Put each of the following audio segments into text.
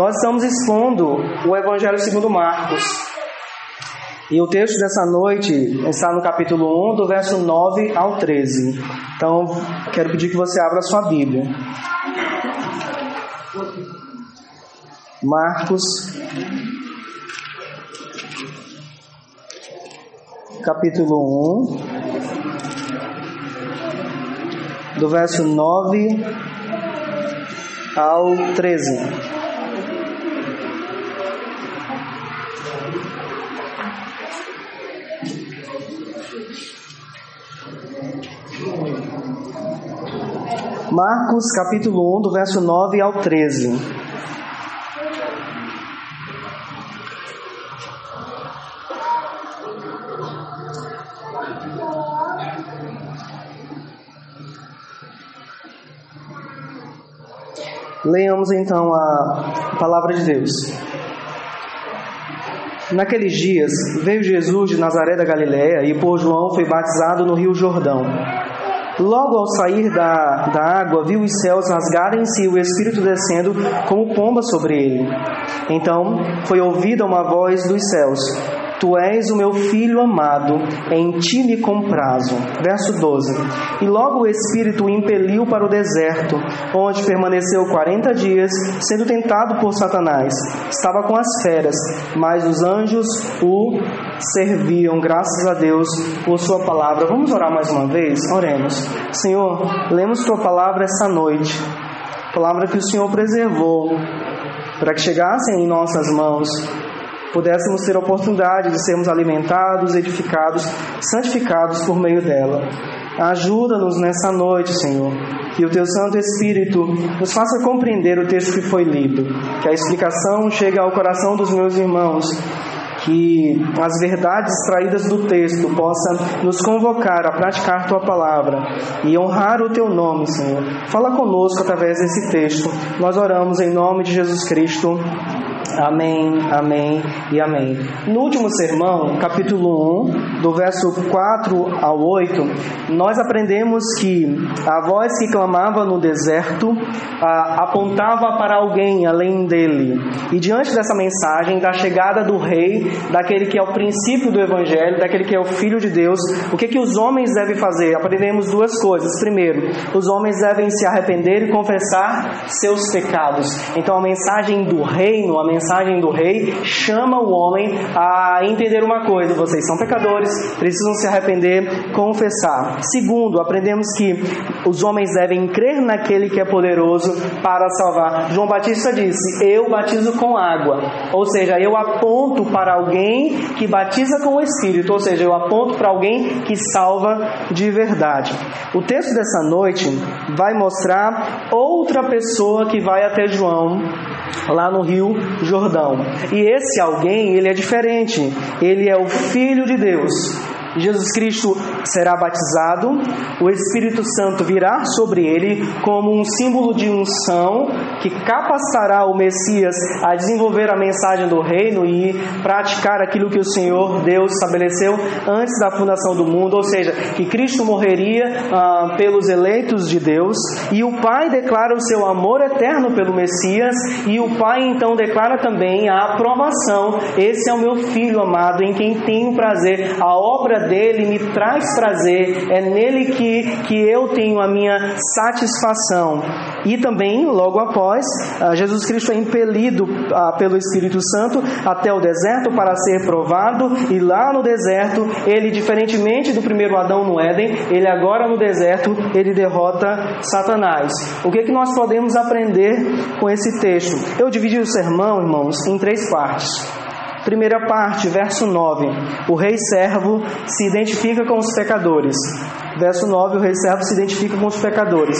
Nós estamos expondo o Evangelho segundo Marcos. E o texto dessa noite está no capítulo 1, do verso 9 ao 13. Então, quero pedir que você abra sua Bíblia. Marcos, capítulo 1, do verso 9 ao 13. Marcos capítulo 1, do verso 9 ao 13. Leamos então a palavra de Deus. Naqueles dias veio Jesus de Nazaré da Galiléia e por João foi batizado no Rio Jordão. Logo ao sair da, da água, viu os céus rasgarem-se e o Espírito descendo como pomba sobre ele. Então foi ouvida uma voz dos céus: Tu és o meu filho amado, em ti me comprazo. Verso 12. E logo o Espírito o impeliu para o deserto, onde permaneceu quarenta dias, sendo tentado por Satanás. Estava com as feras, mas os anjos o serviam, graças a Deus, por Sua palavra. Vamos orar mais uma vez? Oremos. Senhor, lemos Tua palavra essa noite, palavra que o Senhor preservou, para que chegassem em nossas mãos pudéssemos ter a oportunidade de sermos alimentados, edificados, santificados por meio dela. Ajuda-nos nessa noite, Senhor, que o Teu Santo Espírito nos faça compreender o texto que foi lido, que a explicação chegue ao coração dos meus irmãos, que as verdades extraídas do texto possam nos convocar a praticar Tua palavra e honrar o Teu nome, Senhor. Fala conosco através desse texto. Nós oramos em nome de Jesus Cristo. Amém, amém e amém. No último sermão, capítulo 1, do verso 4 ao 8, nós aprendemos que a voz que clamava no deserto apontava para alguém além dele. E diante dessa mensagem da chegada do rei, daquele que é o princípio do evangelho, daquele que é o filho de Deus, o que que os homens devem fazer? Aprendemos duas coisas. Primeiro, os homens devem se arrepender e confessar seus pecados. Então a mensagem do reino, a mensagem do rei chama o homem a entender uma coisa: vocês são pecadores, precisam se arrepender, confessar. Segundo, aprendemos que os homens devem crer naquele que é poderoso para salvar. João Batista disse: Eu batizo com água, ou seja, eu aponto para alguém que batiza com o Espírito, ou seja, eu aponto para alguém que salva de verdade. O texto dessa noite vai mostrar outra pessoa que vai até João lá no Rio Jordão. E esse alguém, ele é diferente. Ele é o filho de Deus. Jesus Cristo será batizado, o Espírito Santo virá sobre ele como um símbolo de unção que capacitará o Messias a desenvolver a mensagem do reino e praticar aquilo que o Senhor Deus estabeleceu antes da fundação do mundo, ou seja, que Cristo morreria ah, pelos eleitos de Deus e o Pai declara o seu amor eterno pelo Messias e o Pai então declara também a aprovação: esse é o meu filho amado em quem tenho prazer. A obra dele me traz prazer, é nele que, que eu tenho a minha satisfação. E também, logo após, Jesus Cristo é impelido pelo Espírito Santo até o deserto para ser provado, e lá no deserto, ele, diferentemente do primeiro Adão no Éden, ele agora no deserto, ele derrota Satanás. O que, é que nós podemos aprender com esse texto? Eu dividi o sermão, irmãos, em três partes. Primeira parte, verso 9. O rei servo se identifica com os pecadores. Verso 9, o rei servo se identifica com os pecadores.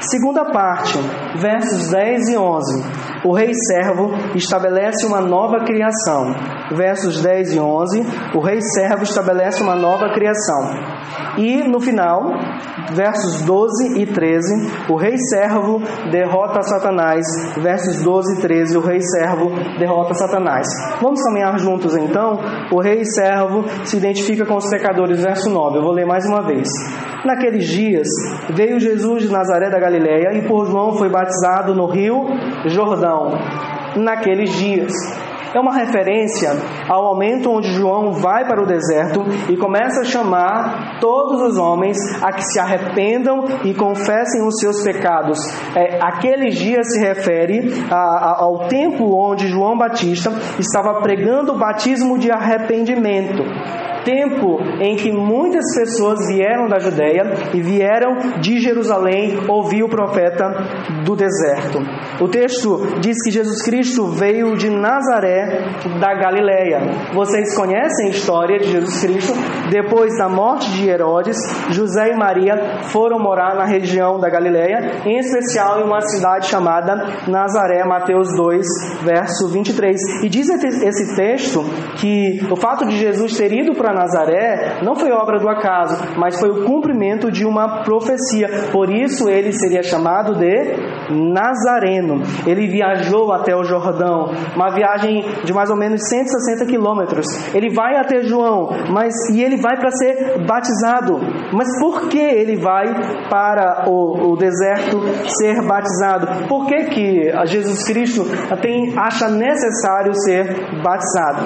Segunda parte, versos 10 e 11. O rei servo estabelece uma nova criação. Versos 10 e 11, o rei servo estabelece uma nova criação. E no final, versos 12 e 13, o rei servo derrota Satanás. Versos 12 e 13, o rei servo derrota Satanás. Vamos caminhar juntos então? O rei servo se identifica com os pecadores. Verso 9, eu vou ler mais uma vez. Naqueles dias veio Jesus de Nazaré da Galiléia e por João foi batizado no rio Jordão. naqueles dias é uma referência ao momento onde João vai para o deserto e começa a chamar todos os homens a que se arrependam e confessem os seus pecados. É, aqueles dias se refere a, a, ao tempo onde João Batista estava pregando o batismo de arrependimento tempo em que muitas pessoas vieram da Judéia e vieram de Jerusalém ouvir o profeta do deserto. O texto diz que Jesus Cristo veio de Nazaré da Galileia. Vocês conhecem a história de Jesus Cristo? Depois da morte de Herodes, José e Maria foram morar na região da Galileia, em especial em uma cidade chamada Nazaré, Mateus 2, verso 23. E diz esse texto que o fato de Jesus ter ido para Nazaré não foi obra do acaso, mas foi o cumprimento de uma profecia. Por isso ele seria chamado de Nazareno. Ele viajou até o Jordão, uma viagem de mais ou menos 160 quilômetros. Ele vai até João, mas e ele vai para ser batizado. Mas por que ele vai para o, o deserto ser batizado? Por que, que Jesus Cristo tem, acha necessário ser batizado?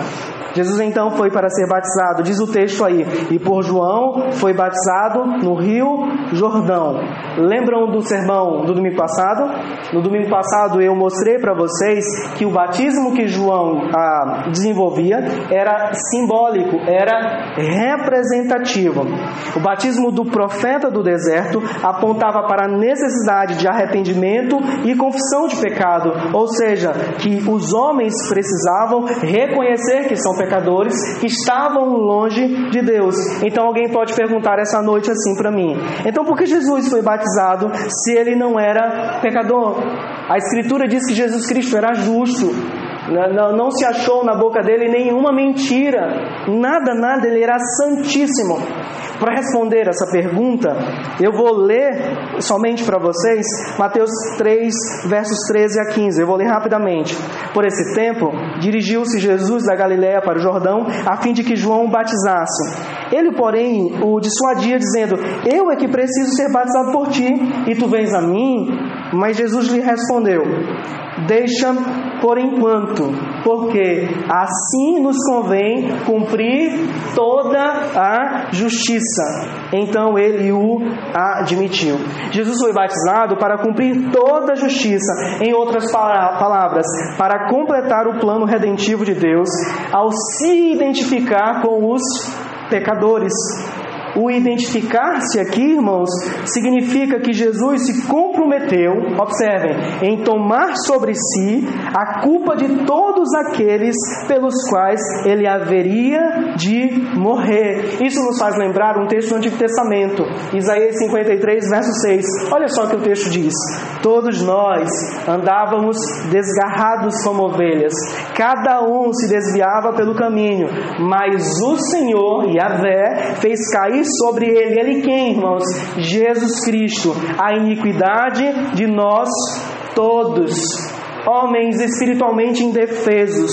Jesus então foi para ser batizado, diz o texto aí, e por João foi batizado no Rio Jordão. Lembram do sermão do domingo passado? No domingo passado eu mostrei para vocês que o batismo que João ah, desenvolvia era simbólico, era representativo. O batismo do profeta do deserto apontava para a necessidade de arrependimento e confissão de pecado, ou seja, que os homens precisavam reconhecer que são pecadores, que estavam longe de Deus. Então alguém pode perguntar essa noite assim para mim: então por que Jesus foi batizado se ele não era pecador? A Escritura diz que Jesus Cristo era justo. Não, não, se achou na boca dele nenhuma mentira, nada, nada, ele era santíssimo. Para responder essa pergunta, eu vou ler somente para vocês Mateus 3, versos 13 a 15. Eu vou ler rapidamente. Por esse tempo, dirigiu-se Jesus da Galiléia para o Jordão, a fim de que João o batizasse. Ele, porém, o dissuadia, dizendo: Eu é que preciso ser batizado por ti, e tu vens a mim? Mas Jesus lhe respondeu: Deixa por enquanto, porque assim nos convém cumprir toda a justiça. Então ele o admitiu. Jesus foi batizado para cumprir toda a justiça, em outras palavras, para completar o plano redentivo de Deus, ao se identificar com os pecadores. O identificar-se aqui, irmãos, significa que Jesus se comprometeu, observem, em tomar sobre si a culpa de todos aqueles pelos quais ele haveria de morrer. Isso nos faz lembrar um texto do Antigo Testamento, Isaías 53, verso 6. Olha só o que o texto diz: Todos nós andávamos desgarrados como ovelhas, cada um se desviava pelo caminho, mas o Senhor, Yahvé, fez cair sobre ele. Ele quem, irmãos? Jesus Cristo. A iniquidade de nós todos. Homens espiritualmente indefesos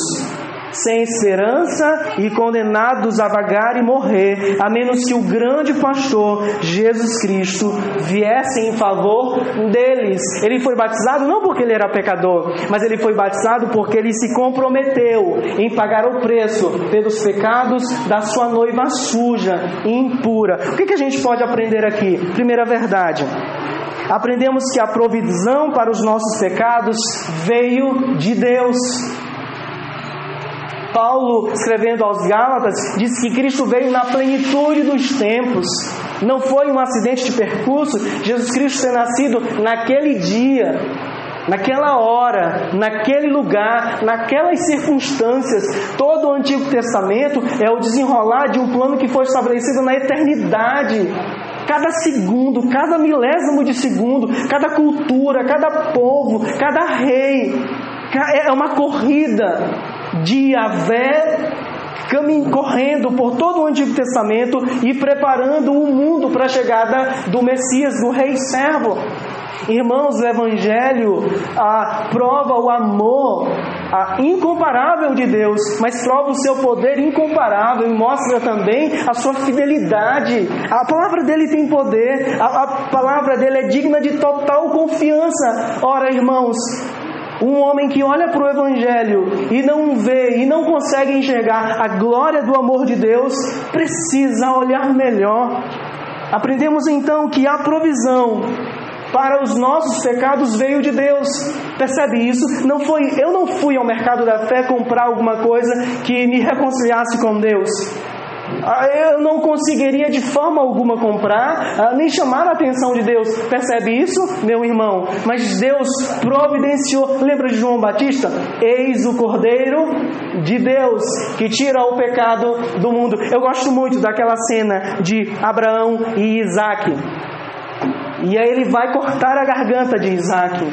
sem esperança e condenados a vagar e morrer, a menos que o grande pastor Jesus Cristo viesse em favor deles. Ele foi batizado não porque ele era pecador, mas ele foi batizado porque ele se comprometeu em pagar o preço pelos pecados da sua noiva suja e impura. O que, que a gente pode aprender aqui? Primeira verdade. Aprendemos que a provisão para os nossos pecados veio de Deus. Paulo, escrevendo aos Gálatas, diz que Cristo veio na plenitude dos tempos. Não foi um acidente de percurso, Jesus Cristo ter nascido naquele dia, naquela hora, naquele lugar, naquelas circunstâncias. Todo o Antigo Testamento é o desenrolar de um plano que foi estabelecido na eternidade. Cada segundo, cada milésimo de segundo, cada cultura, cada povo, cada rei, é uma corrida de Yahvé correndo por todo o Antigo Testamento e preparando o mundo para a chegada do Messias, do Rei Servo. Irmãos, o Evangelho ah, prova o amor incomparável de Deus, mas prova o seu poder incomparável e mostra também a sua fidelidade. A palavra dele tem poder, a, a palavra dele é digna de total confiança. Ora, irmãos, Um homem que olha para o Evangelho e não vê e não consegue enxergar a glória do amor de Deus, precisa olhar melhor. Aprendemos então que a provisão para os nossos pecados veio de Deus. Percebe isso? Não foi, eu não fui ao mercado da fé comprar alguma coisa que me reconciliasse com Deus. Ah, eu não conseguiria de forma alguma comprar, ah, nem chamar a atenção de Deus. Percebe isso, meu irmão? Mas Deus providenciou. Lembra de João Batista? Eis o Cordeiro de Deus que tira o pecado do mundo. Eu gosto muito daquela cena de Abraão e Isaac. E aí ele vai cortar a garganta de Isaac.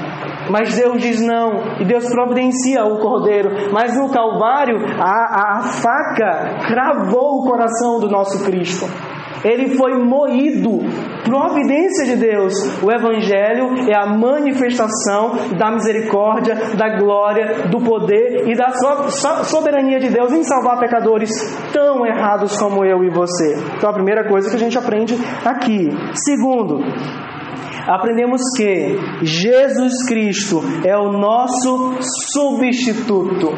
Mas Deus diz não, e Deus providencia o cordeiro. Mas no Calvário, a, a faca cravou o coração do nosso Cristo. Ele foi moído, providência de Deus. O Evangelho é a manifestação da misericórdia, da glória, do poder e da soberania de Deus em salvar pecadores tão errados como eu e você. Então, a primeira coisa que a gente aprende aqui. Segundo, aprendemos que Jesus Cristo é o nosso substituto.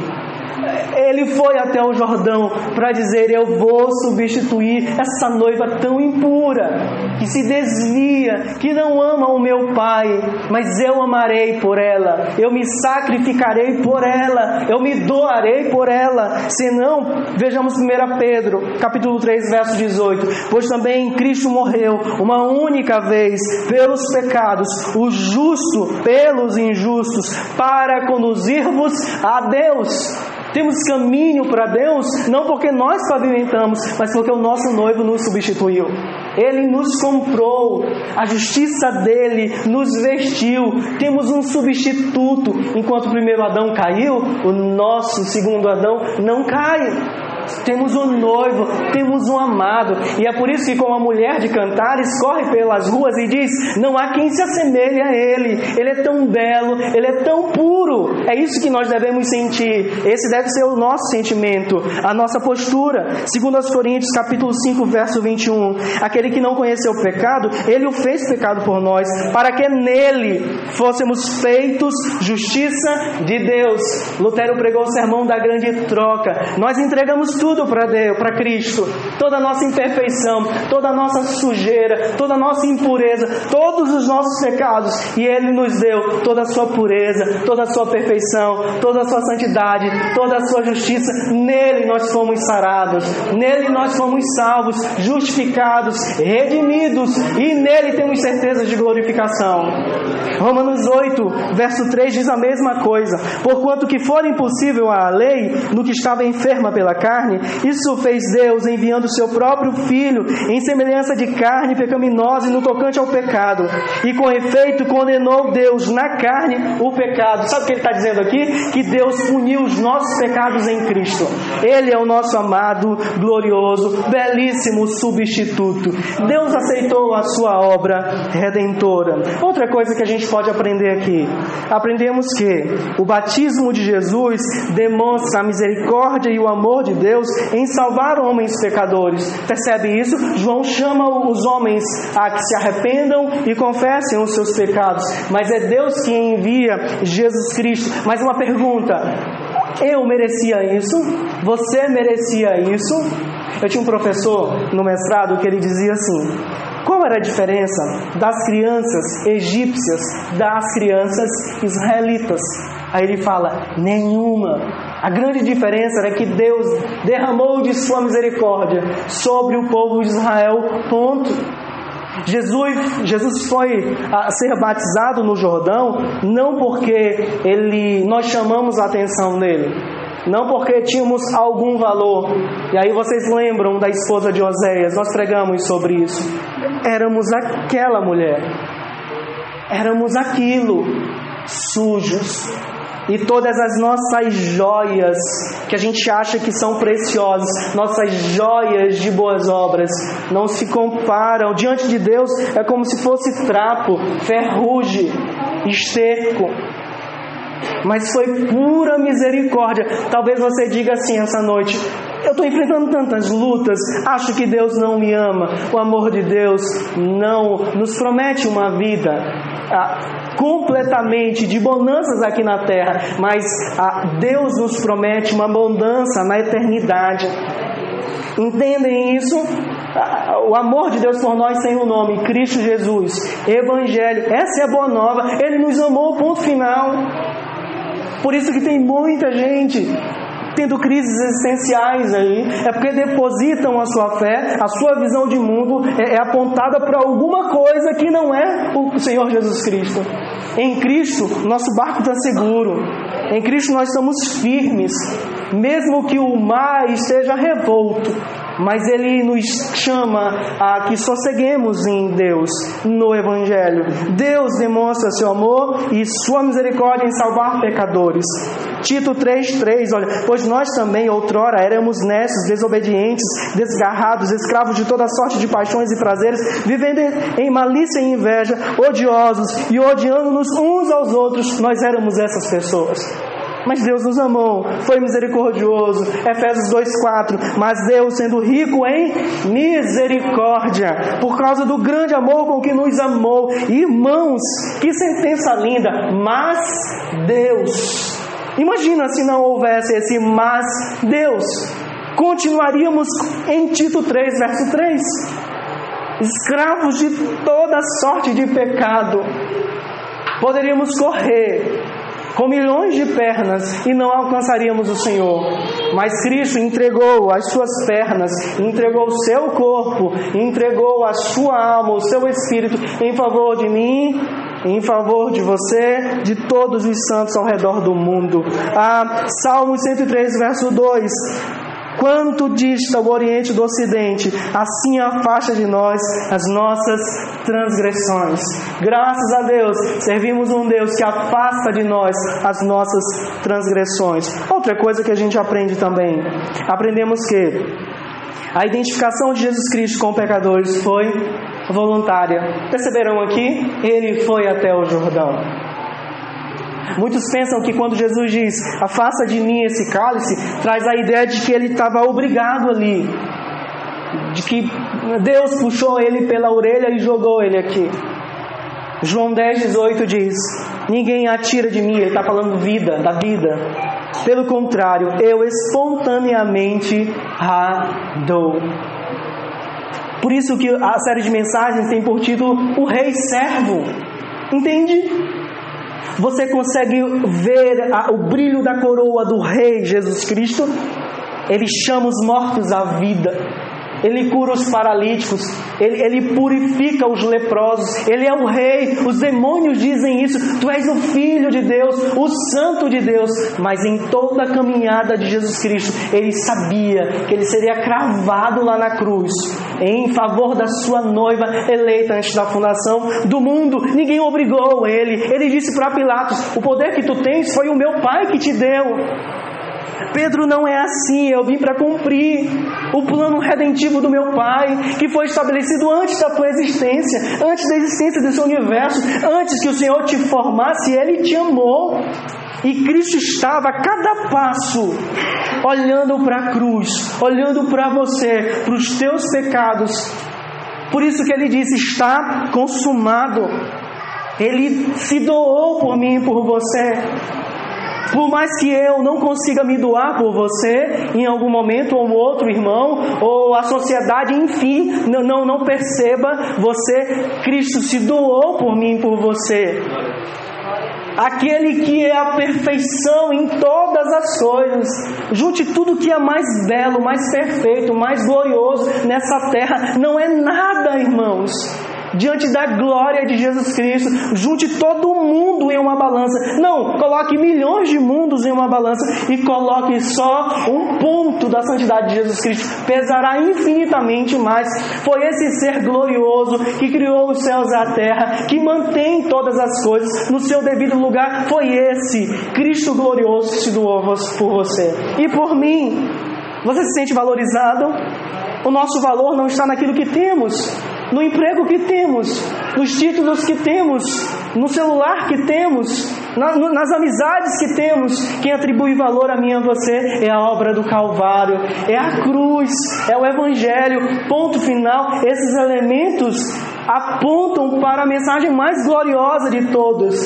Ele foi até o Jordão para dizer: Eu vou substituir essa noiva tão impura, que se desvia, que não ama o meu pai, mas eu amarei por ela, eu me sacrificarei por ela, eu me doarei por ela. Senão, vejamos 1 Pedro, capítulo 3, verso 18: Pois também Cristo morreu uma única vez pelos pecados, o justo pelos injustos, para conduzir-vos a Deus. Temos caminho para Deus não porque nós pavimentamos, mas porque o nosso noivo nos substituiu. Ele nos comprou, a justiça dele nos vestiu. Temos um substituto. Enquanto o primeiro Adão caiu, o nosso segundo Adão não cai. Temos um noivo, temos um amado, e é por isso que, como a mulher de Cantares corre pelas ruas e diz: Não há quem se assemelhe a ele, ele é tão belo, ele é tão puro. É isso que nós devemos sentir, esse deve ser o nosso sentimento, a nossa postura. Segundo aos Coríntios, capítulo 5, verso 21, aquele que não conheceu o pecado, ele o fez pecado por nós, para que nele fôssemos feitos justiça de Deus. Lutero pregou o sermão da grande troca. Nós entregamos tudo para Deus, para Cristo, toda a nossa imperfeição, toda a nossa sujeira, toda a nossa impureza, todos os nossos pecados, e Ele nos deu toda a sua pureza, toda a sua perfeição, toda a sua santidade, toda a sua justiça. Nele nós fomos sarados, nele nós fomos salvos, justificados, redimidos, e nele temos certeza de glorificação. Romanos 8, verso 3 diz a mesma coisa: Porquanto que for impossível a lei no que estava enferma pela carne, carne. Isso fez Deus enviando o seu próprio Filho em semelhança de carne pecaminosa e no tocante ao pecado. E com efeito condenou Deus na carne o pecado. Sabe o que ele está dizendo aqui? Que Deus puniu os nossos pecados em Cristo. Ele é o nosso amado, glorioso, belíssimo substituto. Deus aceitou a sua obra redentora. Outra coisa que a gente pode aprender aqui: aprendemos que o batismo de Jesus demonstra a misericórdia e o amor de Deus Deus em salvar homens pecadores. Percebe isso? João chama os homens a que se arrependam e confessem os seus pecados. Mas é Deus que envia Jesus Cristo. Mas uma pergunta: eu merecia isso? Você merecia isso? Eu tinha um professor no mestrado que ele dizia assim: qual era a diferença das crianças egípcias das crianças israelitas? Aí ele fala: nenhuma. A grande diferença era que Deus derramou de sua misericórdia sobre o povo de Israel. Ponto. Jesus, Jesus foi a ser batizado no Jordão não porque ele, nós chamamos a atenção dele, não porque tínhamos algum valor. E aí vocês lembram da esposa de Oséias, nós pregamos sobre isso. Éramos aquela mulher, éramos aquilo, sujos, e todas as nossas joias que a gente acha que são preciosas, nossas joias de boas obras, não se comparam. Diante de Deus é como se fosse trapo, ferrugem, esterco. Mas foi pura misericórdia. Talvez você diga assim essa noite: eu estou enfrentando tantas lutas, acho que Deus não me ama. O amor de Deus não nos promete uma vida. Ah, completamente de bonanças aqui na terra, mas ah, Deus nos promete uma abundância na eternidade. Entendem isso? Ah, o amor de Deus por nós tem o um nome, Cristo Jesus, Evangelho. Essa é a boa nova. Ele nos amou, ponto final. Por isso que tem muita gente tendo crises existenciais aí, é porque depositam a sua fé, a sua visão de mundo é, é apontada para alguma coisa que não é o Senhor Jesus Cristo. Em Cristo, nosso barco está seguro. Em Cristo nós estamos firmes, mesmo que o mar esteja revolto, mas Ele nos chama a que sosseguemos em Deus, no Evangelho. Deus demonstra seu amor e sua misericórdia em salvar pecadores. Tito 3,3, olha, pois nós também, outrora, éramos nesses, desobedientes, desgarrados, escravos de toda sorte de paixões e prazeres, vivendo em malícia e inveja, odiosos e odiando-nos uns aos outros, nós éramos essas pessoas. Mas Deus nos amou, foi misericordioso. Efésios 2:4. Mas Deus, sendo rico em misericórdia, por causa do grande amor com que nos amou, irmãos, que sentença linda. Mas Deus. Imagina se não houvesse esse mas Deus. Continuaríamos em Tito 3, verso 3. Escravos de toda sorte de pecado. Poderíamos correr com milhões de pernas e não alcançaríamos o Senhor. Mas Cristo entregou as suas pernas, entregou o seu corpo, entregou a sua alma, o seu espírito em favor de mim em favor de você, de todos os santos ao redor do mundo. Ah, Salmo 103, verso 2. Quanto dista o Oriente do Ocidente, assim afasta de nós as nossas transgressões. Graças a Deus, servimos um Deus que afasta de nós as nossas transgressões. Outra coisa que a gente aprende também, aprendemos que a identificação de Jesus Cristo com pecadores foi voluntária. Perceberam aqui? Ele foi até o Jordão. Muitos pensam que quando Jesus diz, afasta de mim esse cálice, traz a ideia de que ele estava obrigado ali, de que Deus puxou ele pela orelha e jogou ele aqui. João 10, 18 diz: Ninguém atira de mim, ele está falando vida, da vida. Pelo contrário, eu espontaneamente a dou. Por isso que a série de mensagens tem por título O Rei Servo. Entende? Você consegue ver a, o brilho da coroa do Rei Jesus Cristo? Ele chama os mortos à vida. Ele cura os paralíticos, ele, ele, purifica os leprosos, Ele é o Rei. Os demônios dizem isso: Tu és o Filho de Deus, o Santo de Deus. Mas em toda a caminhada de Jesus Cristo, ele sabia que ele seria cravado lá na cruz, em favor da sua noiva eleita antes da fundação do mundo. Ninguém obrigou ele. Ele disse para Pilatos: O poder que tu tens foi o meu Pai que te deu. Pedro não é assim, eu vim para cumprir o plano redentivo do meu Pai, que foi estabelecido antes da tua existência, antes da existência desse universo, antes que o Senhor te formasse, Ele te amou. E Cristo estava a cada passo olhando para a cruz, olhando para você, para os teus pecados. Por isso que ele disse: está consumado. Ele se doou por mim e por você. Por mais que eu não consiga me doar por você em algum momento, ou outro irmão, ou a sociedade, enfim, não, não, não perceba, você, Cristo se doou por mim, por você. Aquele que é a perfeição em todas as coisas. Junte tudo que é mais belo, mais perfeito, mais glorioso nessa terra. Não é nada, irmãos diante da glória de Jesus Cristo. Junte todo mundo em uma balança. Não, coloque milhões de mundos em uma balança e coloque só um ponto da santidade de Jesus Cristo. Pesará infinitamente mais. Foi esse ser glorioso que criou os céus e a terra, que mantém todas as coisas no seu devido lugar. Foi esse Cristo glorioso que se doou por você e por mim. Você se sente valorizado? O nosso valor não está naquilo que temos, no emprego que temos, nos títulos que temos, no celular que temos, nas amizades que temos. Quem atribui valor a mim e a você é a obra do Calvário, é a cruz, é o Evangelho. Ponto final. Esses elementos apontam para a mensagem mais gloriosa de todos.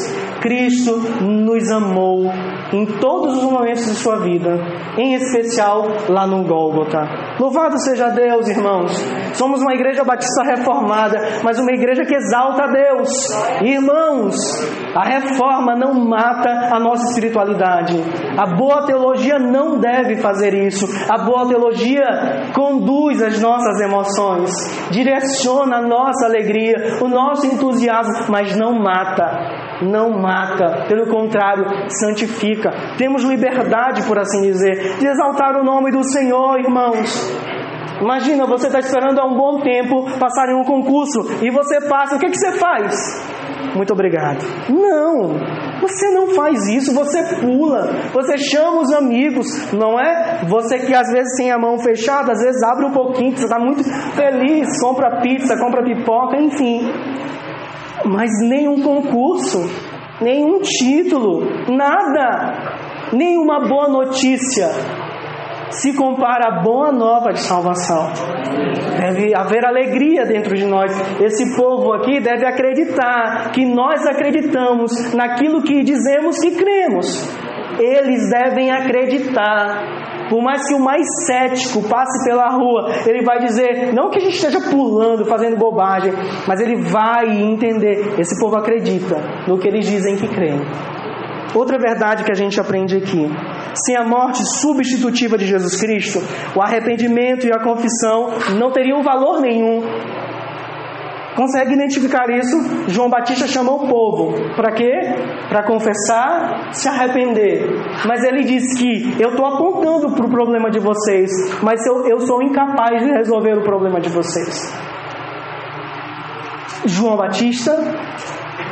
Cristo nos amou em todos os momentos de sua vida, em especial lá no Gólgota. Louvado seja Deus, irmãos. Somos uma igreja batista reformada, mas uma igreja que exalta a Deus. Irmãos, a reforma não mata a nossa espiritualidade. A boa teologia não deve fazer isso. A boa teologia conduz as nossas emoções, direciona a nossa alegria, o nosso entusiasmo, mas não mata não mata, pelo contrário, santifica. Temos liberdade, por assim dizer, de exaltar o nome do Senhor, irmãos. Imagina, você está esperando há um bom tempo passar em um concurso e você passa, o que, que você faz? Muito obrigado. Não, você não faz isso, você pula, você chama os amigos, não é? Você que às vezes tem a mão fechada, às vezes abre um pouquinho, você está muito feliz, compra pizza, compra pipoca, enfim. Mas nenhum concurso, nenhum título, nada, nenhuma boa notícia se compara à boa nova de salvação. Deve haver alegria dentro de nós. Esse povo aqui deve acreditar que nós acreditamos naquilo que dizemos que cremos. Eles devem acreditar por mais que o mais cético passe pela rua, ele vai dizer, não que a gente esteja pulando, fazendo bobagem, mas ele vai entender. Esse povo acredita no que eles dizem que creem. Outra verdade que a gente aprende aqui: sem a morte substitutiva de Jesus Cristo, o arrependimento e a confissão não teriam valor nenhum. Consegue identificar isso? João Batista chamou o povo. Para quê? Para confessar, se arrepender. Mas ele diz que eu estou apontando para o problema de vocês, mas eu, eu sou incapaz de resolver o problema de vocês. João Batista,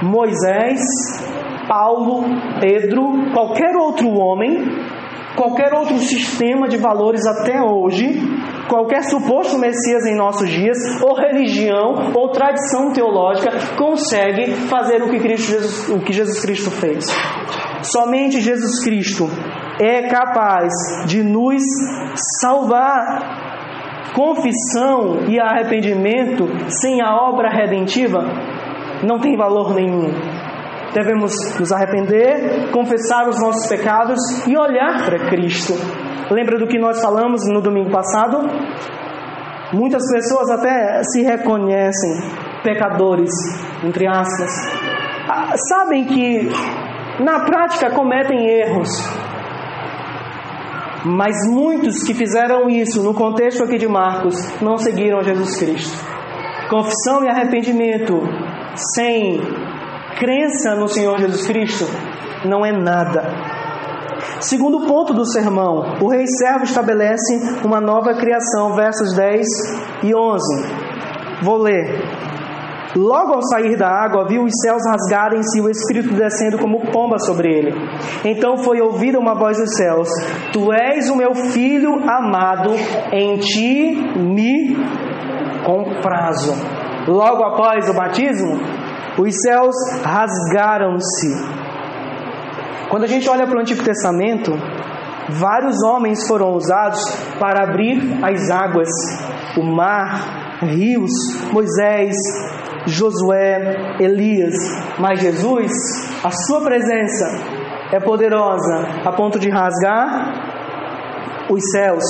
Moisés, Paulo, Pedro, qualquer outro homem, qualquer outro sistema de valores até hoje, qualquer suposto Messias em nossos dias, ou religião, ou tradição teológica, consegue fazer o que, Cristo Jesus, o que Jesus Cristo fez. Somente Jesus Cristo é capaz de nos salvar. Confissão e arrependimento sem a obra redentiva não tem valor nenhum. Devemos nos arrepender, confessar os nossos pecados e olhar para Cristo. Lembra do que nós falamos no domingo passado? Muitas pessoas até se reconhecem pecadores, entre aspas. Ah, sabem que na prática cometem erros. Mas muitos que fizeram isso no contexto aqui de Marcos não seguiram Jesus Cristo. Confissão e arrependimento sem crença no Senhor Jesus Cristo não é nada. Segundo ponto do sermão, o rei servo estabelece uma nova criação, versos 10 e 11. Vou ler. Logo ao sair da água, viu os céus rasgarem-se e o Espírito descendo como pomba sobre ele. Então foi ouvida uma voz dos céus: Tu és o meu filho amado, em ti me comprazo. Logo após o batismo, os céus rasgaram-se. Quando a gente olha para o Antigo Testamento, vários homens foram usados para abrir as águas, o mar, rios, Moisés, Josué, Elias. Mas Jesus, a sua presença é poderosa a ponto de rasgar os céus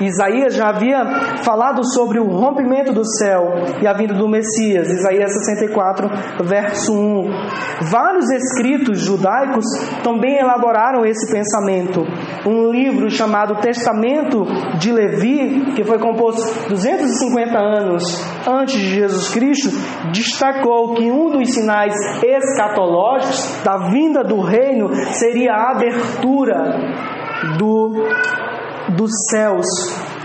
Isaías já havia falado sobre o rompimento do céu e a vinda do Messias, Isaías 64, verso 1. Vários escritos judaicos também elaboraram esse pensamento. Um livro chamado Testamento de Levi, que foi composto 250 anos antes de Jesus Cristo, destacou que um dos sinais escatológicos da vinda do reino seria a abertura do dos céus.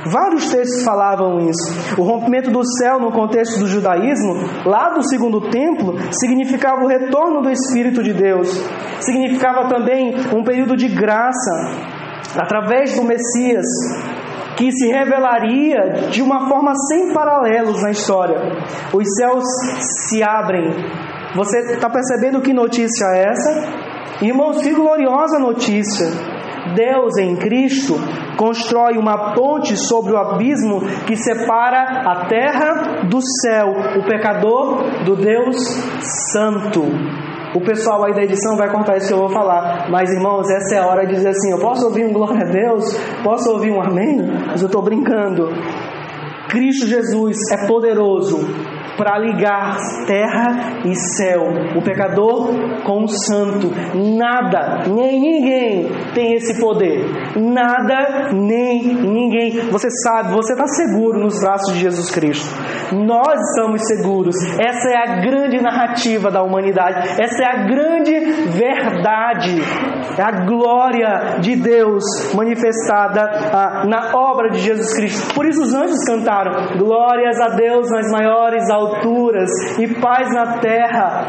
Vários textos falavam isso. O rompimento do céu no contexto do judaísmo, lá do segundo templo, significava o retorno do Espírito de Deus. Significava também um período de graça através do Messias, que se revelaria de uma forma sem paralelos na história. Os céus se abrem. Você está percebendo que notícia é essa? Irmãos, que gloriosa notícia! Deus em Cristo constrói uma ponte sobre o abismo que separa a terra do céu, o pecador do Deus Santo. O pessoal aí da edição vai contar isso que eu vou falar. Mas, irmãos, essa é a hora de dizer assim: eu posso ouvir um glória a Deus? Posso ouvir um amém? Mas eu estou brincando. Cristo Jesus é poderoso para ligar terra e céu, o pecador com o santo. Nada, nem ninguém tem esse poder. Nada, nem ninguém. Você sabe, você está seguro nos braços de Jesus Cristo. Nós estamos seguros. Essa é a grande narrativa da humanidade. Essa é a grande verdade. É a glória de Deus manifestada ah, na obra de Jesus Cristo. Por isso os anjos cantaram: Glórias a Deus nas maiores alturas alturas e paz na terra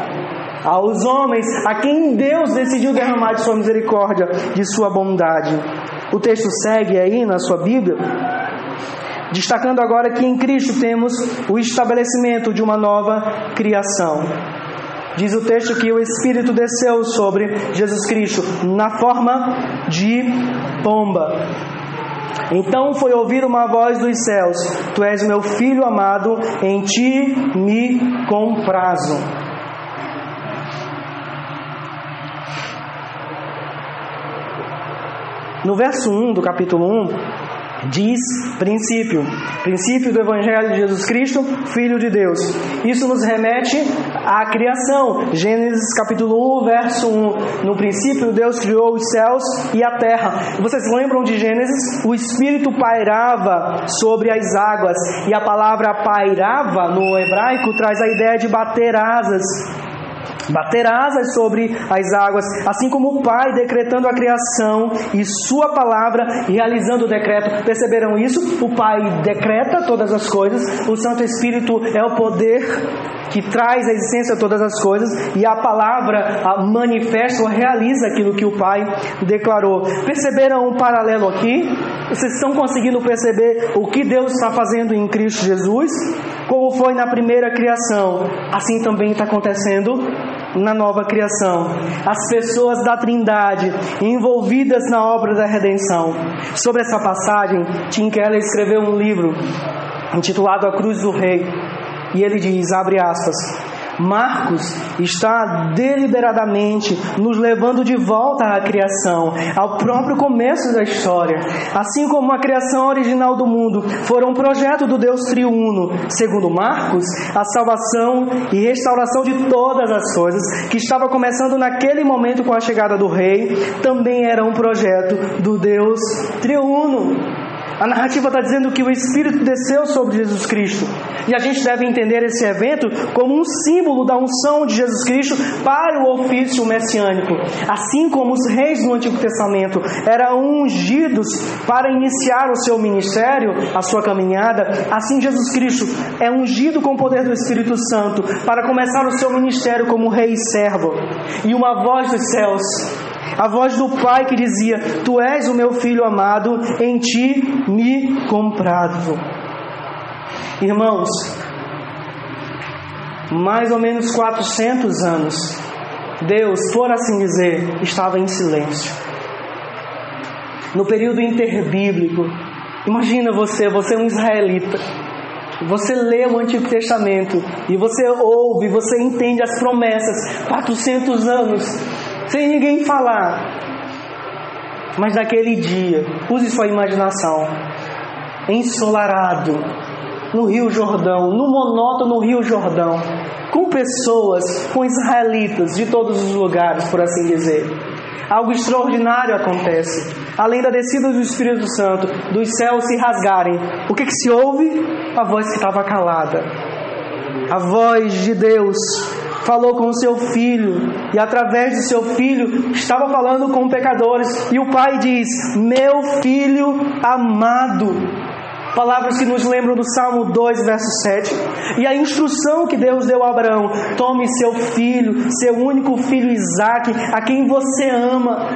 aos homens a quem Deus decidiu derramar de sua misericórdia, de sua bondade. O texto segue aí na sua Bíblia, destacando agora que em Cristo temos o estabelecimento de uma nova criação. Diz o texto que o Espírito desceu sobre Jesus Cristo na forma de pomba. Então foi ouvir uma voz dos céus: Tu és meu filho amado, em ti me comprazo. No verso 1 do capítulo 1, diz princípio, princípio do Evangelho de Jesus Cristo, Filho de Deus. Isso nos remete à criação. Gênesis capítulo 1, verso 1. No princípio, Deus criou os céus e a terra. Vocês lembram de Gênesis? O Espírito pairava sobre as águas. E a palavra pairava no hebraico traz a ideia de bater asas bater asas sobre as águas, assim como o Pai decretando a criação e Sua palavra realizando o decreto. Perceberam isso? O Pai decreta todas as coisas, o Santo Espírito é o poder que traz a essência de todas as coisas e a palavra manifesta ou realiza aquilo que o Pai declarou. Perceberam um paralelo aqui? Vocês estão conseguindo perceber o que Deus está fazendo em Cristo Jesus? Como foi na primeira criação, assim também está acontecendo na nova criação. As pessoas da Trindade envolvidas na obra da redenção. Sobre essa passagem, Tim Keller escreveu um livro intitulado A Cruz do Rei. E ele diz, abre aspas, Marcos está deliberadamente nos levando de volta à criação, ao próprio começo da história. Assim como a criação original do mundo fora um projeto do Deus triuno, segundo Marcos, a salvação e restauração de todas as coisas, que estava começando naquele momento com a chegada do rei, também era um projeto do Deus triuno. A narrativa está dizendo que o Espírito desceu sobre Jesus Cristo. E a gente deve entender esse evento como um símbolo da unção de Jesus Cristo para o ofício messiânico. Assim como os reis do Antigo Testamento eram ungidos para iniciar o seu ministério, a sua caminhada, assim Jesus Cristo é ungido com o poder do Espírito Santo para começar o seu ministério como rei e servo. E uma voz dos céus a voz do Pai que dizia: Tu és o meu filho amado, em ti me comprado. Irmãos, mais ou menos 400 anos, Deus, por assim dizer, estava em silêncio. No período interbíblico, imagina você, você é um israelita. Você lê o Antigo Testamento e você ouve, você entende as promessas. 400 anos sem ninguém falar. Mas naquele dia, use sua imaginação, ensolarado, no Rio Jordão, no monótono Rio Jordão, com pessoas, com israelitas de todos os lugares, por assim dizer. Algo extraordinário acontece. Além da descida do Espírito Santo, dos céus se rasgarem. O que, que se ouve? A voz que estava calada. A voz de Deus falou com o seu filho e através do seu filho estava falando com pecadores. E o pai diz: Meu filho amado. Palavras que nos lembram do Salmo 2, verso 7. E a instrução que Deus deu a Abraão: tome seu filho, seu único filho Isaac, a quem você ama.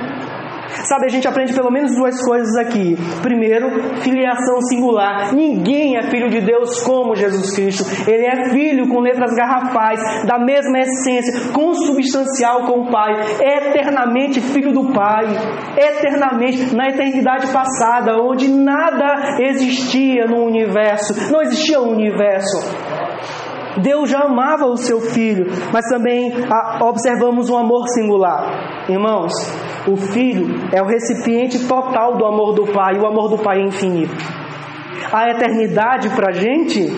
Sabe, a gente aprende pelo menos duas coisas aqui. Primeiro, filiação singular. Ninguém é filho de Deus como Jesus Cristo. Ele é filho com letras garrafais, da mesma essência, consubstancial com o Pai, eternamente filho do Pai, eternamente, na eternidade passada, onde nada existia no universo, não existia o um universo. Deus já amava o seu filho, mas também observamos um amor singular. Irmãos, o filho é o recipiente total do amor do Pai, e o amor do Pai é infinito. A eternidade para a gente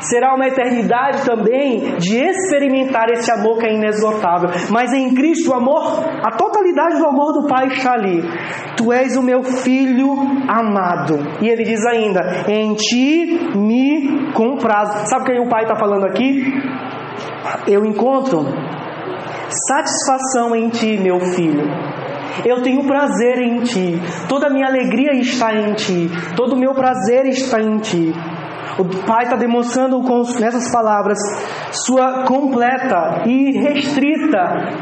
será uma eternidade também de experimentar esse amor que é inesgotável. Mas em Cristo o amor, a totalidade do amor do Pai está ali. Tu és o meu filho amado. E ele diz ainda: Em ti me compraz. Sabe o que o Pai está falando aqui? Eu encontro satisfação em ti, meu filho. Eu tenho prazer em ti. Toda a minha alegria está em ti. Todo o meu prazer está em ti. O Pai está demonstrando nessas palavras sua completa e restrita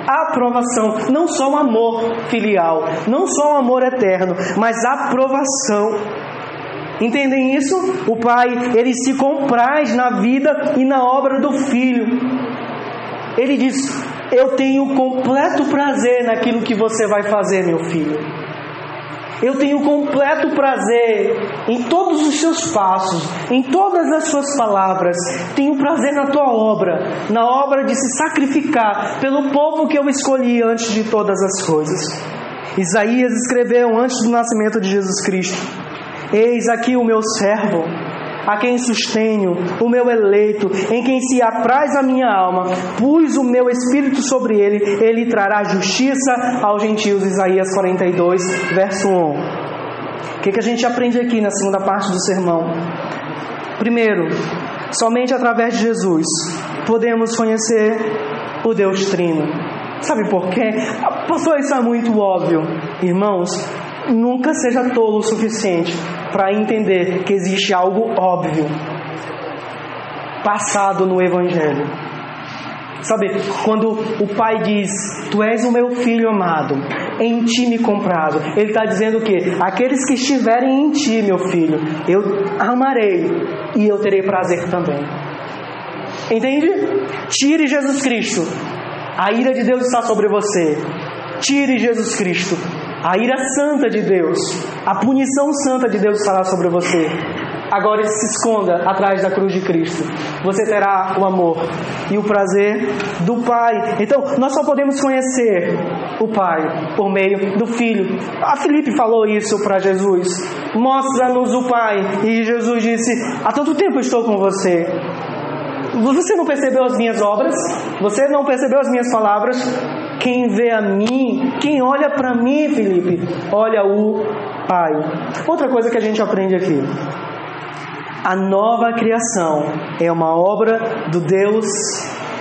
aprovação. Não só um amor filial, não só um amor eterno, mas aprovação. Entendem isso? O Pai, ele se compraz na vida e na obra do Filho. Ele diz: Eu tenho completo prazer naquilo que você vai fazer, meu filho. Eu tenho completo prazer em todos os seus passos, em todas as suas palavras. Tenho prazer na tua obra, na obra de se sacrificar pelo povo que eu escolhi antes de todas as coisas. Isaías escreveu antes do nascimento de Jesus Cristo: Eis aqui o meu servo a quem sustenho, o meu eleito, em quem se apraz a minha alma, pus o meu espírito sobre ele, ele trará justiça aos gentios. Isaías 42, verso 1. O que, que a gente aprende aqui na segunda parte do sermão? Primeiro, somente através de Jesus podemos conhecer o Deus Trino. Sabe por quê? Pastor, isso é muito óbvio. Irmãos, nunca seja tolo o suficiente para entender que existe algo óbvio passado no Evangelho. Sabe, quando o pai diz: Tu és o meu filho amado, em ti me comprado, ele está dizendo que aqueles que estiverem em ti, meu filho, eu amarei e eu terei prazer também. Entende? Tire Jesus Cristo. A ira de Deus está sobre você. Tire Jesus Cristo. A ira santa de Deus, a punição santa de Deus estará sobre você. Agora se esconda atrás da cruz de Cristo. Você terá o amor e o prazer do Pai. Então, nós só podemos conhecer o Pai por meio do Filho. A Felipe falou isso para Jesus. Mostra-nos o Pai. E Jesus disse: Há tanto tempo estou com você. Você não percebeu as minhas obras? Você não percebeu as minhas palavras? Quem vê a mim, quem olha para mim, Felipe, olha o Pai. Outra coisa que a gente aprende aqui. A nova criação é uma obra do Deus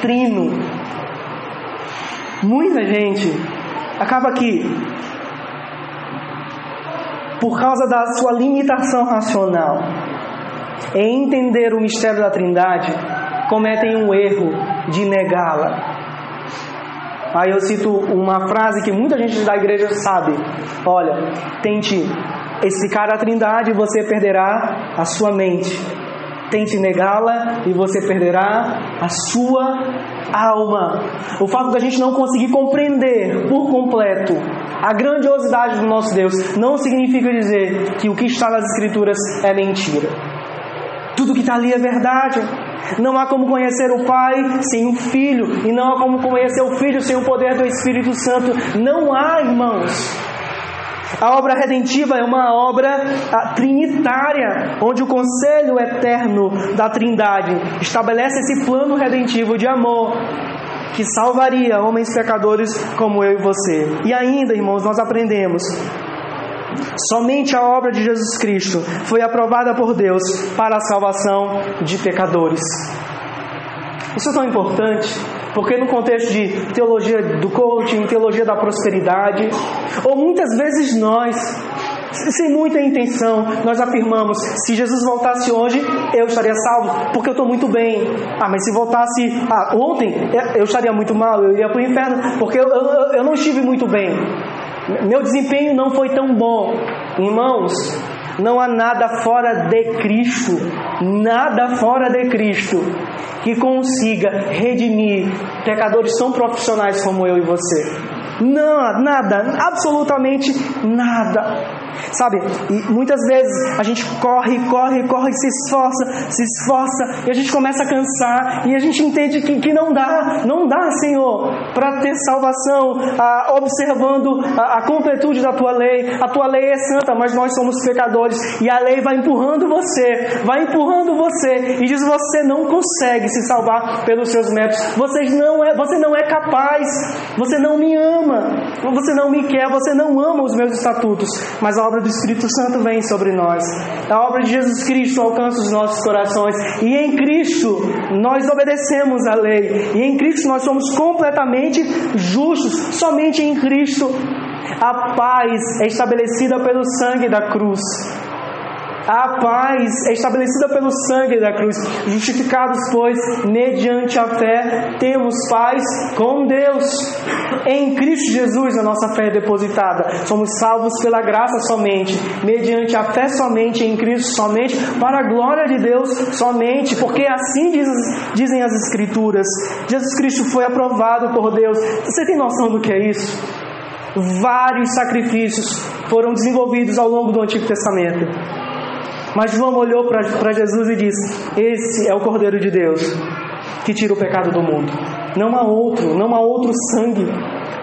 Trino. Muita gente acaba aqui por causa da sua limitação racional em entender o mistério da Trindade, cometem um erro de negá-la. Aí eu cito uma frase que muita gente da igreja sabe: olha, tente explicar a Trindade e você perderá a sua mente. Tente negá-la e você perderá a sua alma. O fato da gente não conseguir compreender por completo a grandiosidade do nosso Deus não significa dizer que o que está nas Escrituras é mentira. Tudo que está ali é verdade. Não há como conhecer o Pai sem o Filho, e não há como conhecer o Filho sem o poder do Espírito Santo. Não há, irmãos. A obra redentiva é uma obra ah, trinitária, onde o conselho eterno da Trindade estabelece esse plano redentivo de amor que salvaria homens pecadores como eu e você. E ainda, irmãos, nós aprendemos Somente a obra de Jesus Cristo foi aprovada por Deus para a salvação de pecadores. Isso é tão importante, porque no contexto de teologia do coaching, teologia da prosperidade, ou muitas vezes nós, sem muita intenção, nós afirmamos: se Jesus voltasse hoje, eu estaria salvo, porque eu estou muito bem. Ah, mas se voltasse ah, ontem, eu estaria muito mal, eu iria para o inferno, porque eu, eu, eu não estive muito bem. Meu desempenho não foi tão bom. Irmãos, não há nada fora de Cristo, nada fora de Cristo que consiga redimir pecadores tão profissionais como eu e você. Não, nada, absolutamente nada. Sabe? E muitas vezes a gente corre, corre, corre, se esforça, se esforça, e a gente começa a cansar, e a gente entende que, que não dá, não dá, Senhor, para ter salvação, observando a, a completude da tua lei. A tua lei é santa, mas nós somos pecadores, e a lei vai empurrando você, vai empurrando você, e diz: você não consegue se salvar pelos seus métodos, você não é, você não é capaz, você não me ama, você não me quer, você não ama os meus estatutos, mas a obra do Espírito Santo vem sobre nós. A obra de Jesus Cristo alcança os nossos corações. E em Cristo nós obedecemos a lei. E em Cristo nós somos completamente justos. Somente em Cristo a paz é estabelecida pelo sangue da cruz. A paz é estabelecida pelo sangue da cruz. Justificados, pois, mediante a fé, temos paz com Deus. Em Cristo Jesus a nossa fé é depositada. Somos salvos pela graça somente, mediante a fé somente, em Cristo somente, para a glória de Deus somente, porque assim diz, dizem as Escrituras. Jesus Cristo foi aprovado por Deus. Você tem noção do que é isso? Vários sacrifícios foram desenvolvidos ao longo do Antigo Testamento mas João olhou para Jesus e disse: Esse é o Cordeiro de Deus que tira o pecado do mundo. Não há outro, não há outro sangue.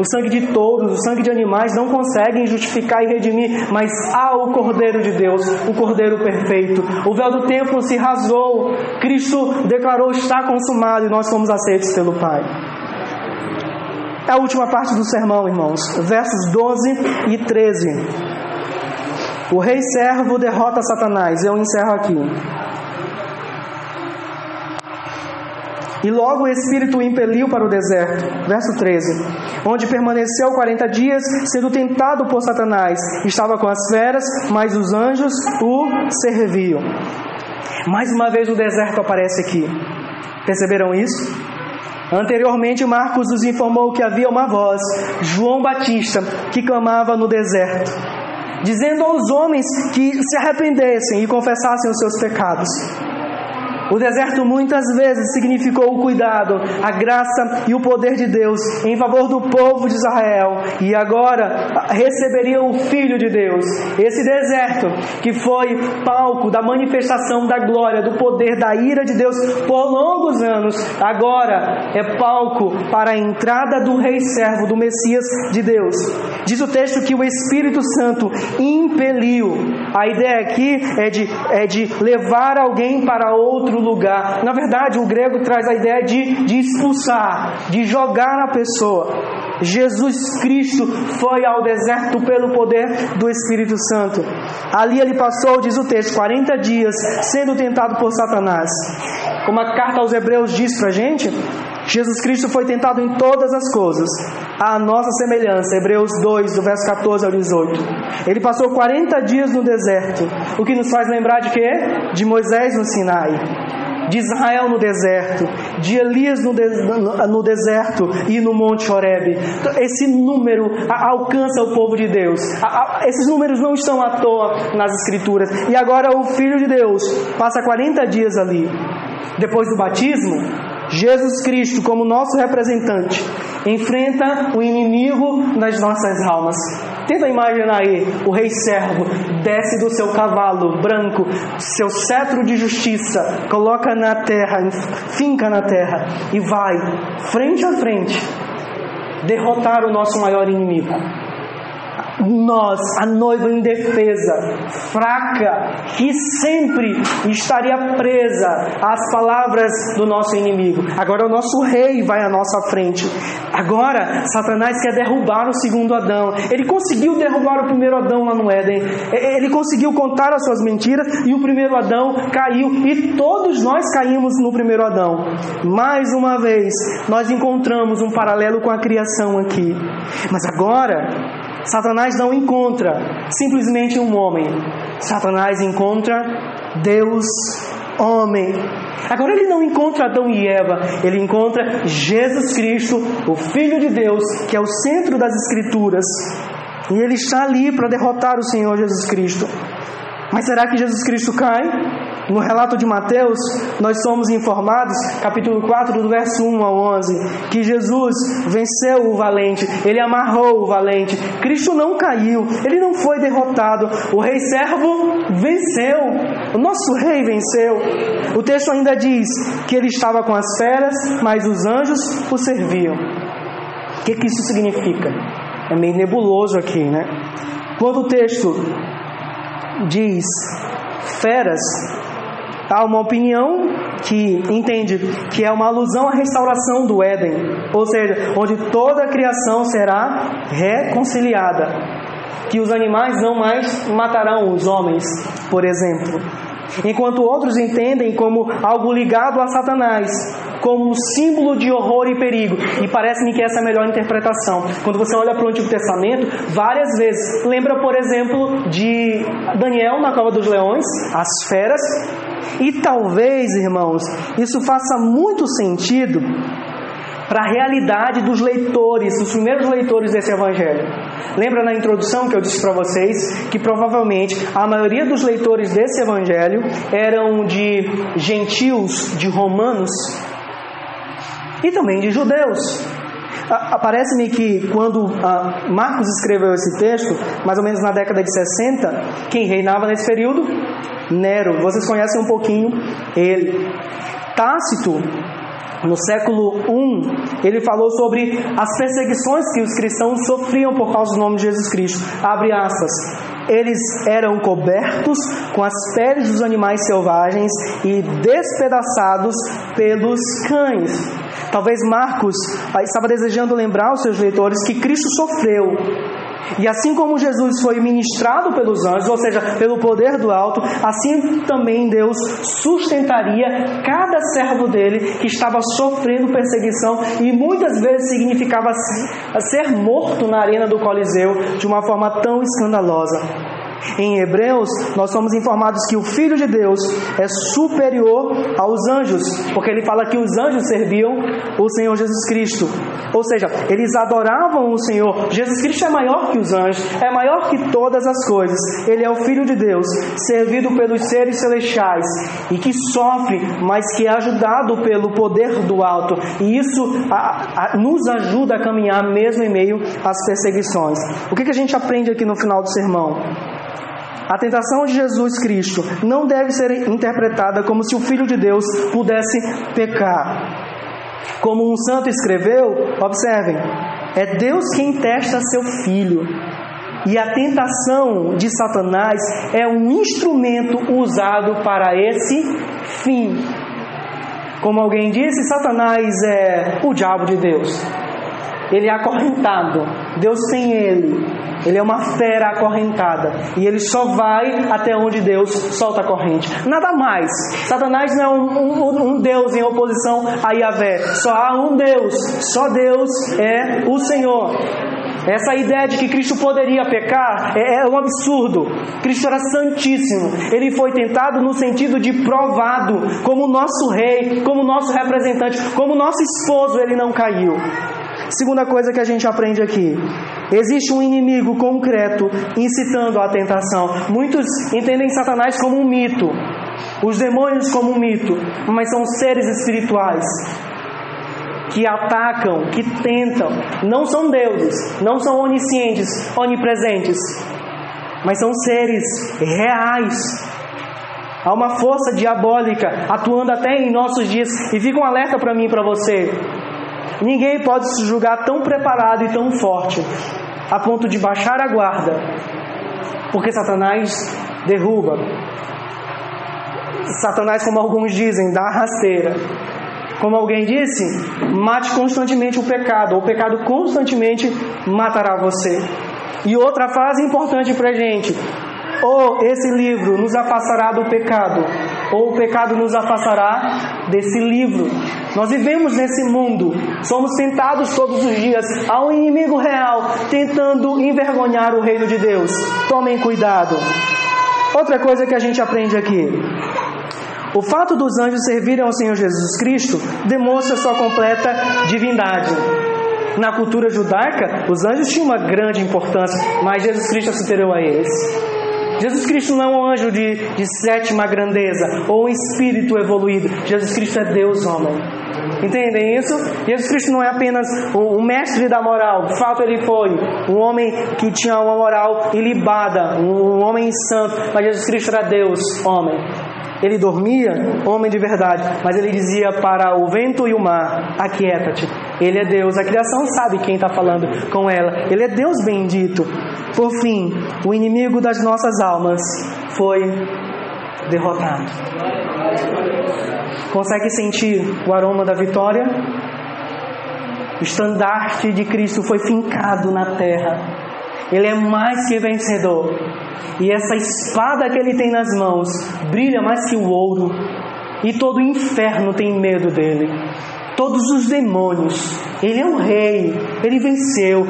O sangue de touros, o sangue de animais não conseguem justificar e redimir, mas há o Cordeiro de Deus, o Cordeiro perfeito. O véu do templo se rasgou, Cristo declarou está consumado e nós fomos aceitos pelo Pai. É a última parte do sermão, irmãos, versos 12 e 13. O rei servo derrota Satanás. Eu encerro aqui. E logo o Espírito o impeliu para o deserto. Verso 13. Onde permaneceu 40 dias, sendo tentado por Satanás. Estava com as feras, mas os anjos o serviam. Mais uma vez o deserto aparece aqui. Perceberam isso? Anteriormente, Marcos nos informou que havia uma voz, João Batista, que clamava no deserto dizendo aos homens que se arrependessem e confessassem os seus pecados. O deserto muitas vezes significou o cuidado, a graça e o poder de Deus em favor do povo de Israel. E agora receberia o Filho de Deus. Esse deserto que foi palco da manifestação da glória, do poder, da ira de Deus por longos anos, agora é palco para a entrada do Rei Servo, do Messias de Deus. Diz o texto que o Espírito Santo impeliu. A ideia aqui é de, é de levar alguém para outro lugar. Na verdade, o grego traz a ideia de, de expulsar, de jogar a pessoa. Jesus Cristo foi ao deserto pelo poder do Espírito Santo. Ali ele passou, diz o texto, 40 dias sendo tentado por Satanás. Como a carta aos Hebreus diz para a gente, Jesus Cristo foi tentado em todas as coisas, à nossa semelhança. Hebreus 2, do verso 14 ao 18. Ele passou 40 dias no deserto, o que nos faz lembrar de quê? De Moisés no Sinai de Israel no deserto, de Elias no, no deserto e no Monte Horebe. Esse número alcança o povo de Deus. Esses números não estão à toa nas Escrituras. E agora o Filho de Deus passa 40 dias ali. Depois do batismo, Jesus Cristo, como nosso representante, enfrenta o inimigo das nossas almas. Tenta imaginar aí o rei servo desce do seu cavalo branco, seu cetro de justiça, coloca na terra, finca na terra e vai frente a frente derrotar o nosso maior inimigo nós, a noiva indefesa, fraca, que sempre estaria presa às palavras do nosso inimigo. Agora o nosso rei vai à nossa frente. Agora Satanás quer derrubar o segundo Adão. Ele conseguiu derrubar o primeiro Adão lá no Éden. Ele conseguiu contar as suas mentiras e o primeiro Adão caiu. E todos nós caímos no primeiro Adão. Mais uma vez, nós encontramos um paralelo com a criação aqui. Mas agora Satanás não encontra simplesmente um homem. Satanás encontra Deus homem. Agora ele não encontra Adão e Eva, ele encontra Jesus Cristo, o Filho de Deus, que é o centro das Escrituras. E ele está ali para derrotar o Senhor Jesus Cristo. Mas será que Jesus Cristo cai? No relato de Mateus, nós somos informados, capítulo 4, do verso 1 ao 11, que Jesus venceu o valente, ele amarrou o valente. Cristo não caiu, ele não foi derrotado. O rei servo venceu, o nosso rei venceu. O texto ainda diz que ele estava com as feras, mas os anjos o serviam. O que, que isso significa? É meio nebuloso aqui, né? Quando o texto diz feras, há uma opinião que entende que é uma alusão à restauração do Éden, ou seja, onde toda a criação será reconciliada. Que os animais não mais matarão os homens, por exemplo. Enquanto outros entendem como algo ligado a Satanás, como um símbolo de horror e perigo. E parece-me que essa é a melhor interpretação. Quando você olha para o Antigo Testamento, várias vezes, lembra, por exemplo, de Daniel na Cova dos Leões, as feras, e talvez, irmãos, isso faça muito sentido para a realidade dos leitores, dos primeiros leitores desse evangelho. Lembra na introdução que eu disse para vocês que provavelmente a maioria dos leitores desse evangelho eram de gentios, de romanos e também de judeus. Parece-me que quando Marcos escreveu esse texto, mais ou menos na década de 60, quem reinava nesse período? Nero. Vocês conhecem um pouquinho ele. Tácito, no século I, ele falou sobre as perseguições que os cristãos sofriam por causa do nome de Jesus Cristo. Abre aspas. Eles eram cobertos com as peles dos animais selvagens e despedaçados pelos cães. Talvez Marcos estava desejando lembrar aos seus leitores que Cristo sofreu e assim como Jesus foi ministrado pelos anjos, ou seja, pelo poder do alto, assim também Deus sustentaria cada servo dele que estava sofrendo perseguição e muitas vezes significava ser morto na arena do Coliseu de uma forma tão escandalosa. Em Hebreus, nós somos informados que o Filho de Deus é superior aos anjos, porque ele fala que os anjos serviam o Senhor Jesus Cristo. Ou seja, eles adoravam o Senhor. Jesus Cristo é maior que os anjos, é maior que todas as coisas. Ele é o Filho de Deus, servido pelos seres celestiais e que sofre, mas que é ajudado pelo poder do alto. E isso a, a, nos ajuda a caminhar mesmo em meio às perseguições. O que, que a gente aprende aqui no final do sermão? A tentação de Jesus Cristo não deve ser interpretada como se o Filho de Deus pudesse pecar. Como um santo escreveu, observem, é Deus quem testa seu filho. E a tentação de Satanás é um instrumento usado para esse fim. Como alguém disse, Satanás é o diabo de Deus. Ele é acorrentado. Deus tem ele. Ele é uma fera acorrentada. E ele só vai até onde Deus solta a corrente. Nada mais. Satanás não é um, um, um Deus em oposição a Yahvé. Só há um Deus. Só Deus é o Senhor. Essa ideia de que Cristo poderia pecar é, é, um absurdo. Cristo era santíssimo. Ele foi tentado no sentido de provado, como nosso rei, como nosso representante, como nosso esposo, ele não caiu. Segunda coisa que a gente aprende aqui: existe um inimigo concreto incitando a tentação. Muitos entendem Satanás como um mito, os demônios como um mito, mas são seres espirituais que atacam, que tentam. Não são deuses, não são oniscientes, onipresentes, mas são seres reais. Há uma força diabólica atuando até em nossos dias. E fica um alerta para mim e para você. Ninguém pode se julgar tão preparado e tão forte a ponto de baixar a guarda, porque Satanás derruba. Satanás, como alguns dizem, dá rasteira. Como alguém disse, mate constantemente o pecado, o pecado constantemente matará você. E outra frase importante para gente: ou esse livro nos afastará do pecado, ou o pecado nos afastará desse livro. Nós vivemos nesse mundo, somos tentados todos os dias a um inimigo real tentando envergonhar o reino de Deus. Tomem cuidado. Outra coisa que a gente aprende aqui: o fato dos anjos servirem ao Senhor Jesus Cristo demonstra sua completa divindade. Na cultura judaica, os anjos tinham uma grande importância, mas Jesus Cristo é superior a eles. Jesus Cristo não é um anjo de, de sétima grandeza ou um espírito evoluído. Jesus Cristo é Deus, homem. Entendem isso? Jesus Cristo não é apenas um mestre da moral. De fato, ele foi um homem que tinha uma moral ilibada, um homem santo. Mas Jesus Cristo era Deus, homem. Ele dormia, homem de verdade, mas ele dizia para o vento e o mar: Aquieta-te. Ele é Deus. A criação sabe quem está falando com ela. Ele é Deus bendito. Por fim, o inimigo das nossas almas foi derrotado. Consegue sentir o aroma da vitória? O estandarte de Cristo foi fincado na terra. Ele é mais que vencedor. E essa espada que ele tem nas mãos brilha mais que o ouro. E todo o inferno tem medo dele. Todos os demônios. Ele é o rei. Ele venceu.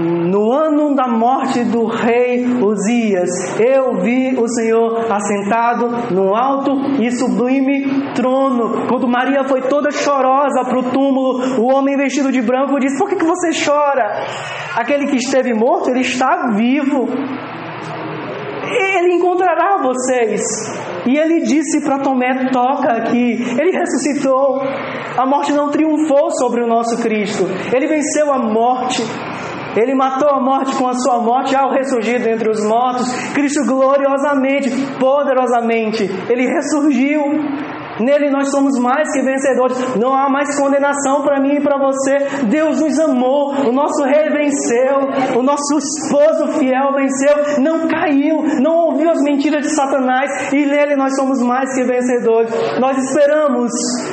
No ano da morte do rei Uzias, eu vi o Senhor assentado no alto e sublime trono. Quando Maria foi toda chorosa para o túmulo, o homem vestido de branco disse: Por que, que você chora? Aquele que esteve morto, ele está vivo. Ele encontrará vocês. E ele disse para Tomé: Toca aqui. Ele ressuscitou. A morte não triunfou sobre o nosso Cristo. Ele venceu a morte. Ele matou a morte com a sua morte ao ressurgir dentre os mortos. Cristo gloriosamente, poderosamente, ele ressurgiu. Nele nós somos mais que vencedores. Não há mais condenação para mim e para você. Deus nos amou. O nosso rei venceu. O nosso esposo fiel venceu. Não caiu. Não ouviu as mentiras de Satanás. E nele nós somos mais que vencedores. Nós esperamos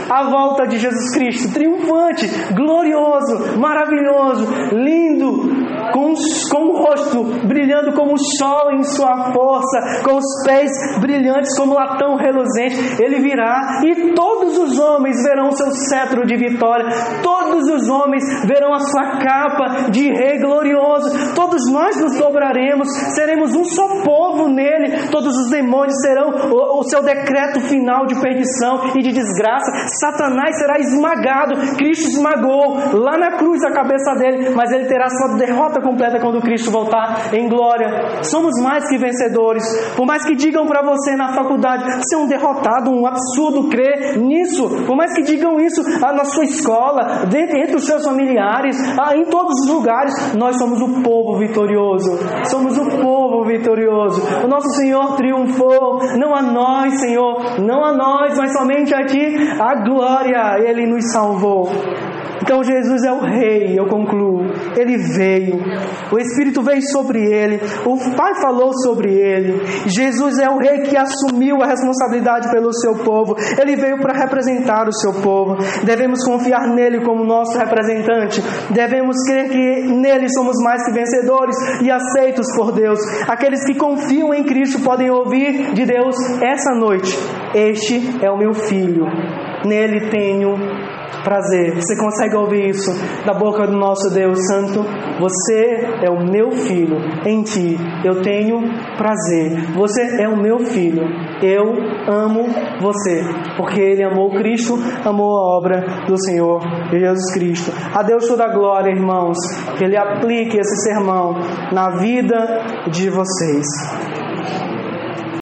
a volta de Jesus Cristo, triunfante, glorioso, maravilhoso, lindo, com, com o rosto brilhando como o sol em sua força, com os pés brilhantes como latão reluzente. Ele virá e todos os homens verão seu cetro de vitória, todos os homens verão a sua capa de rei glorioso, todos nós nos dobraremos, seremos um só povo nele, todos os demônios serão o, o seu decreto final de perdição e de desgraça. Satanás será esmagado, Cristo esmagou lá na cruz a cabeça dele, mas ele terá sua derrota completa quando Cristo voltar em glória. Somos mais que vencedores, por mais que digam para você na faculdade, você é um derrotado, um absurdo crer nisso, por mais que digam isso ah, na sua escola, dentro, entre os seus familiares, ah, em todos os lugares, nós somos o povo vitorioso. Somos o povo vitorioso. O nosso Senhor triunfou. Não a nós, Senhor, não a nós, mas somente a Ti a glória. Ele nos salvou. Então Jesus é o rei, eu concluo. Ele veio, o Espírito veio sobre ele, o Pai falou sobre ele. Jesus é o rei que assumiu a responsabilidade pelo seu povo. Ele veio para representar o seu povo. Devemos confiar nele como nosso representante. Devemos crer que nele somos mais que vencedores e aceitos por Deus. Aqueles que confiam em Cristo podem ouvir de Deus essa noite: Este é o meu filho, nele tenho prazer. Você consegue ouvir isso da boca do nosso Deus Santo? Você é o meu filho, em ti eu tenho prazer. Você é o meu filho, eu amo você, porque Ele amou Cristo, amou a obra do Senhor Jesus Cristo. A Deus toda a glória, irmãos, que Ele aplique esse sermão na vida de vocês.